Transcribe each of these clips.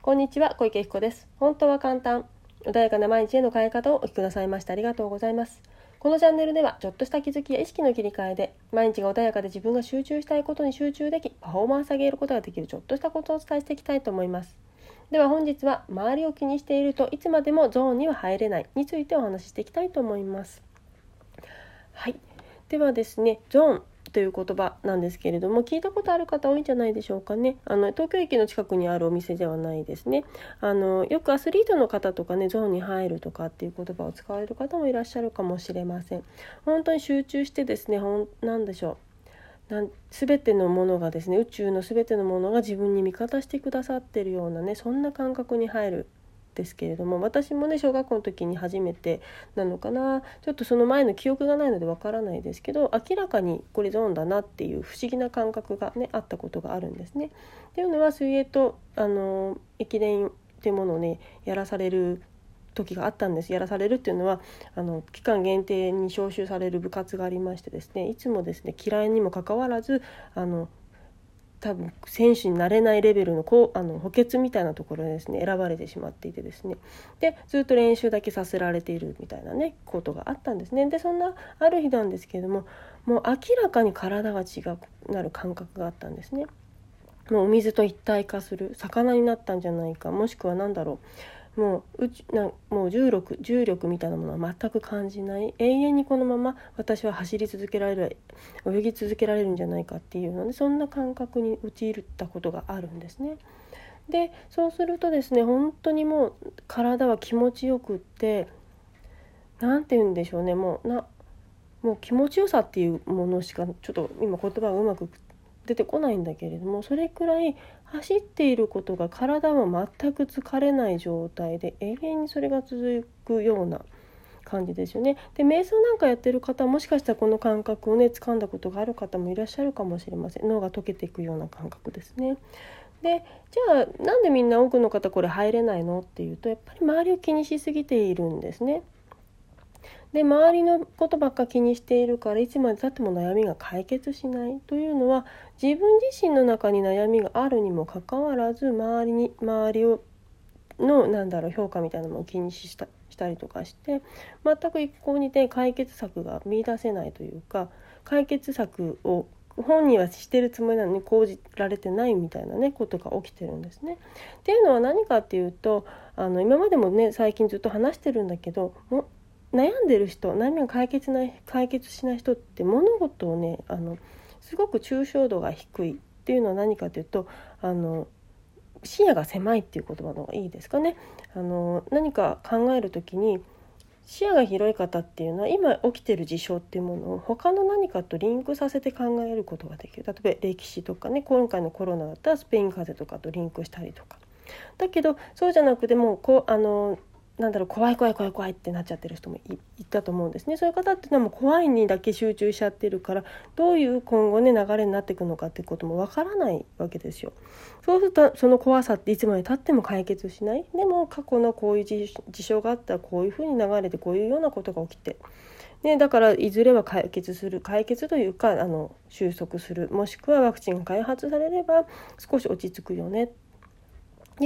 こんにちは小池彦です。本当は簡単。穏やかな毎日への変え方をお聞きくださいましてありがとうございます。このチャンネルではちょっとした気づきや意識の切り替えで毎日が穏やかで自分が集中したいことに集中できパフォーマンス上げることができるちょっとしたことをお伝えしていきたいと思います。では本日は周りを気にしているといつまでもゾーンには入れないについてお話ししていきたいと思います。はい。ではですねゾーンという言葉なんですけれども聞いたことある方多いんじゃないでしょうかね。あの東京駅の近くにあるお店ではないですね。あのよくアスリートの方とかねゾーンに入るとかっていう言葉を使われる方もいらっしゃるかもしれません。本当に集中してですねほんなんでしょう。なん全てのものがですね宇宙の全てのものが自分に味方してくださってるようなねそんな感覚に入るですけれども私もね小学校の時に初めてなのかなちょっとその前の記憶がないのでわからないですけど明らかにこれゾーンだなっていう不思議な感覚がねあったことがあるんですね。っていうのは水泳とあの駅伝っていうものをねやらされる時があったんですやらされるっていうのはあの期間限定に招集される部活がありましてですねいつもですね嫌いにもかかわらずあの多分選手になれないレベルのこうあの補欠みたいなところでですね選ばれてしまっていてですねでずっと練習だけさせられているみたいなねことがあったんですねでそんなある日なんですけれどももう明らかに体が違くなる感覚があったんですね。もうお水と一体化する魚になったんじゃないかもしくは何だろうもううちなもう重力重力みたいなものは全く感じない永遠にこのまま私は走り続けられる泳ぎ続けられるんじゃないかっていうのでそんな感覚に陥ったことがあるんですね。でそうするとですね本当にもう体は気持ちよくって何て言うんでしょうねもうなもう気持ちよさっていうものしかちょっと今言葉がうまく出てこないんだけれどもそれくらい走っていることが体は全く疲れない状態で永遠にそれが続くような感じですよね。で瞑想なんかやってる方もしかしたらこの感覚をね掴んだことがある方もいらっしゃるかもしれません脳が溶けていくような感覚ですね。でじゃあなんでみんな多くの方これ入れないの？っていうとやっぱり周りを気にしすぎているんですね。で周りのことばっか気にしているからいつまでたっても悩みが解決しないというのは自分自身の中に悩みがあるにもかかわらず周りに周りをのなんだろう評価みたいなのを気にしたしたりとかして全く一向にね解決策が見いだせないというか解決策を本人はしてるつもりなのに講じられてないみたいなねことが起きてるんですね。っていうのは何かっていうとあの今までもね最近ずっと話してるんだけども悩んでる人悩みが解決ない解決しない人って物事をねあのすごく抽象度が低いっていうのは何かというとあの視野が狭いっていう言葉の方がいいですかね。あの何か考える時に視野が広い方っていうのは今起きてる事象っていうものを他の何かとリンクさせて考えることができる例えば歴史とかね今回のコロナだったらスペイン風邪とかとリンクしたりとかだけどそうじゃなくてもこうあのなんだろう怖い怖い怖い怖いってなっちゃってる人もいたと思うんですねそういう方っていうのはもう怖いにだけ集中しちゃってるからどういう今後ね流れになっていくのかっていうこともわからないわけですよ。そうするとその怖さっていつまでたっても解決しないでも過去のこういう事象があったらこういうふうに流れてこういうようなことが起きて。ね、だからいずれは解決する解決というかあの収束するもしくはワクチンが開発されれば少し落ち着くよね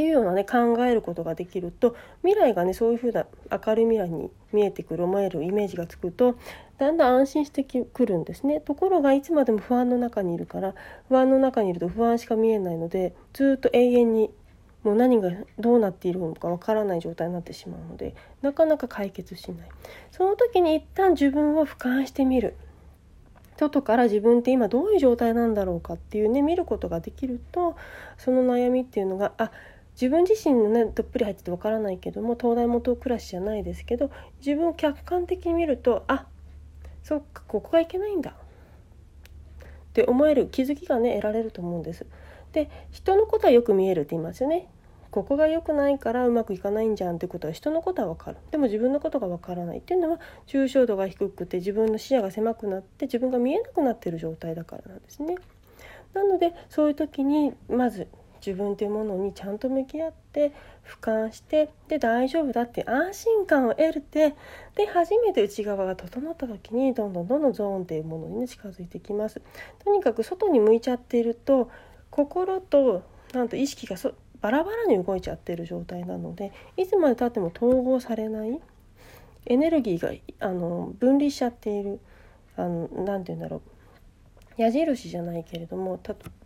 いうようなね考えることができると未来がねそういうふうな明るい未来に見えてくる思えるイメージがつくとだんだん安心してくるんですね。ところがいつまでも不安の中にいるから不安の中にいると不安しか見えないのでずっと永遠にもう何がどうなっているのかわからない状態になってしまうのでなかなか解決しない。その時に一旦自分を俯瞰してみる。外から自分って今どういう状態なんだろうかっていうね見ることができるとその悩みっていうのがあ自分自身のねどっぷり入っててわからないけども東大元暮らしじゃないですけど自分を客観的に見るとあそっかここがいけないんだって思える気づきがね得られると思うんです。で人のことはよく見えるって言いますよね。ここが良くないからうまくいかないんじゃんってことは人のことは分かるでも自分のことが分からないっていうのは抽象度が低くて自分の視野が狭くなって自分が見えなくなってる状態だからなんですね。なのでそういう時にまず自分というものにちゃんと向き合って俯瞰してで大丈夫だって安心感を得るてで初めて内側が整った時にどんどんどんどんゾーンっていうものに、近づいてきます。とにかく外に向いちゃっていると心となんと意識がそバラバラに動いちゃってる状態なのでいつまでたっても統合されない。エネルギーがあの分離しちゃっている。何て言うんだろう。矢印じゃないけれども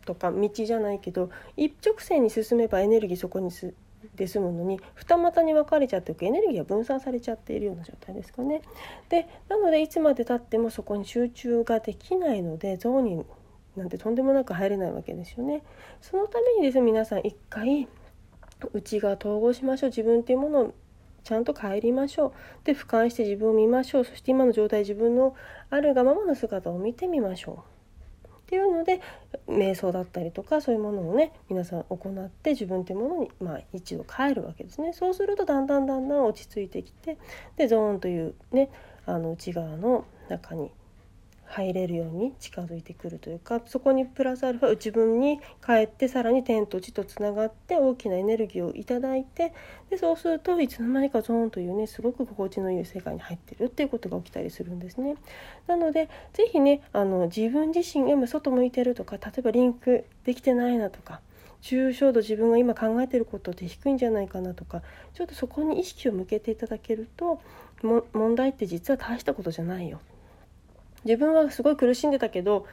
とか道じゃないけど一直線に進めばエネルギーそこにすで済むのに二股に分かれちゃってエネルギーが分散されちゃっているような状態ですかね。でなのでいつまでたってもそこに集中ができないのでゾーンになんてとんでもなく入れないわけですよね。そのためにですね皆さん一回内側統合しましょう。自分っていうものをちゃんと帰りましょう。で俯瞰して自分を見ましょう。そして今の状態自分のあるがままの姿を見てみましょう。っていうので瞑想だったりとかそういうものをね皆さん行って自分というものに、まあ、一度帰るわけですね。そうするとだんだんだんだん落ち着いてきてでゾーンというねあの内側の中に入れるように近づいてくるというかそこにプラスアルファ自分に帰ってさらに天と地とつながって大きなエネルギーを頂いてでそうするといつの間にかゾーンというねすごく心地のいい世界に入ってるっていうことが起きたりするんですね。なので是非ねあの自分自身今外向いてるとか例えばリンクできてないなとか抽象度自分が今考えてることって低いんじゃないかなとかちょっとそこに意識を向けていただけると問題って実は大したことじゃないよ自分はすごい苦しんでたけど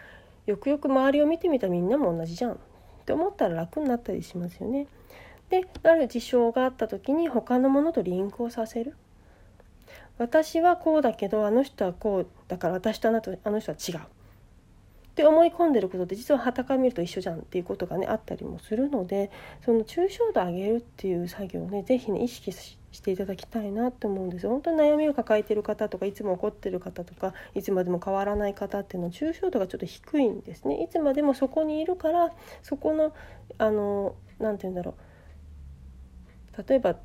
よくよく周りを見てみたらみんなも同じじゃんって思ったら楽になったりしますよね。である事象があった時に他のものとリンクをさせる。私はこうだけどあの人はこうだから私とあなたあの人は違う。って思い込んでることって実ははたか見ると一緒じゃんっていうことがねあったりもするのでその抽象度上げるっていう作業をね是非ね意識していただきたいなって思うんですよ。本当に悩みを抱えてる方とかいつも怒ってる方とかいつまでも変わらない方っていうのは抽象度がちょっと低いんですね。いつまでもそこにいるからそこのあの何て言うんだろう例えば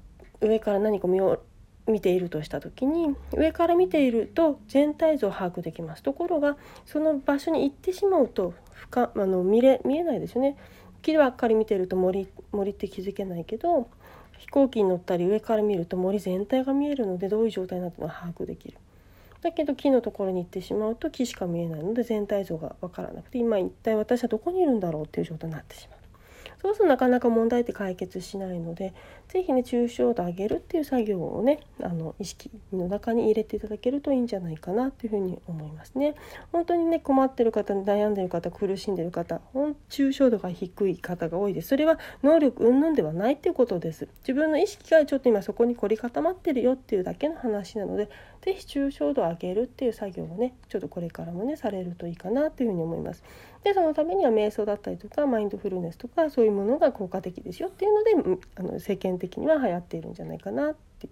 上から何か見よう見ているとした時に上から見ていると全体像を把握できます。ところがその場所に行ってしまうと深あの見れ見えないですよね。木ばっかり見てると森森って気づけないけど飛行機に乗ったり上から見ると森全体が見えるのでどういう状態になってるのか把握できる。だけど木のところに行ってしまうと木しか見えないので全体像が分からなくて今一体私はどこにいるんだろうっていう状態になってしまう。そうするとなかなか問題って解決しないので是非ね抽象度上げるっていう作業をねあの意識の中に入れていただけるといいんじゃないかなというふうに思いますね。本当にね困ってる方悩んでる方苦しんでる方抽象度が低い方が多いです。それは能力云々ではないっていうことです。自分の意識がちょっと今そこに凝り固まってるよっていうだけの話なので是非抽象度を上げるっていう作業をねちょっとこれからもねされるといいかなというふうに思います。でそのためには瞑想だったりとかマインドフルネスとかそういうものが効果的ですよっていうのであの世間的には流行っているんじゃないかなって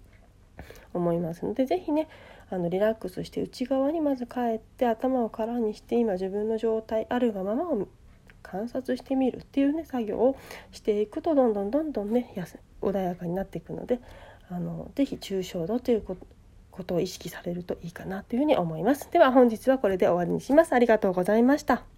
思いますので是非ねあのリラックスして内側にまず帰って頭を空にして今自分の状態あるがままを観察してみるっていうね作業をしていくとどんどんどんどんね穏やかになっていくのであのぜひ抽象度ということを意識されるといいかなというふうに思います。では本日はこれで終わりにします。ありがとうございました。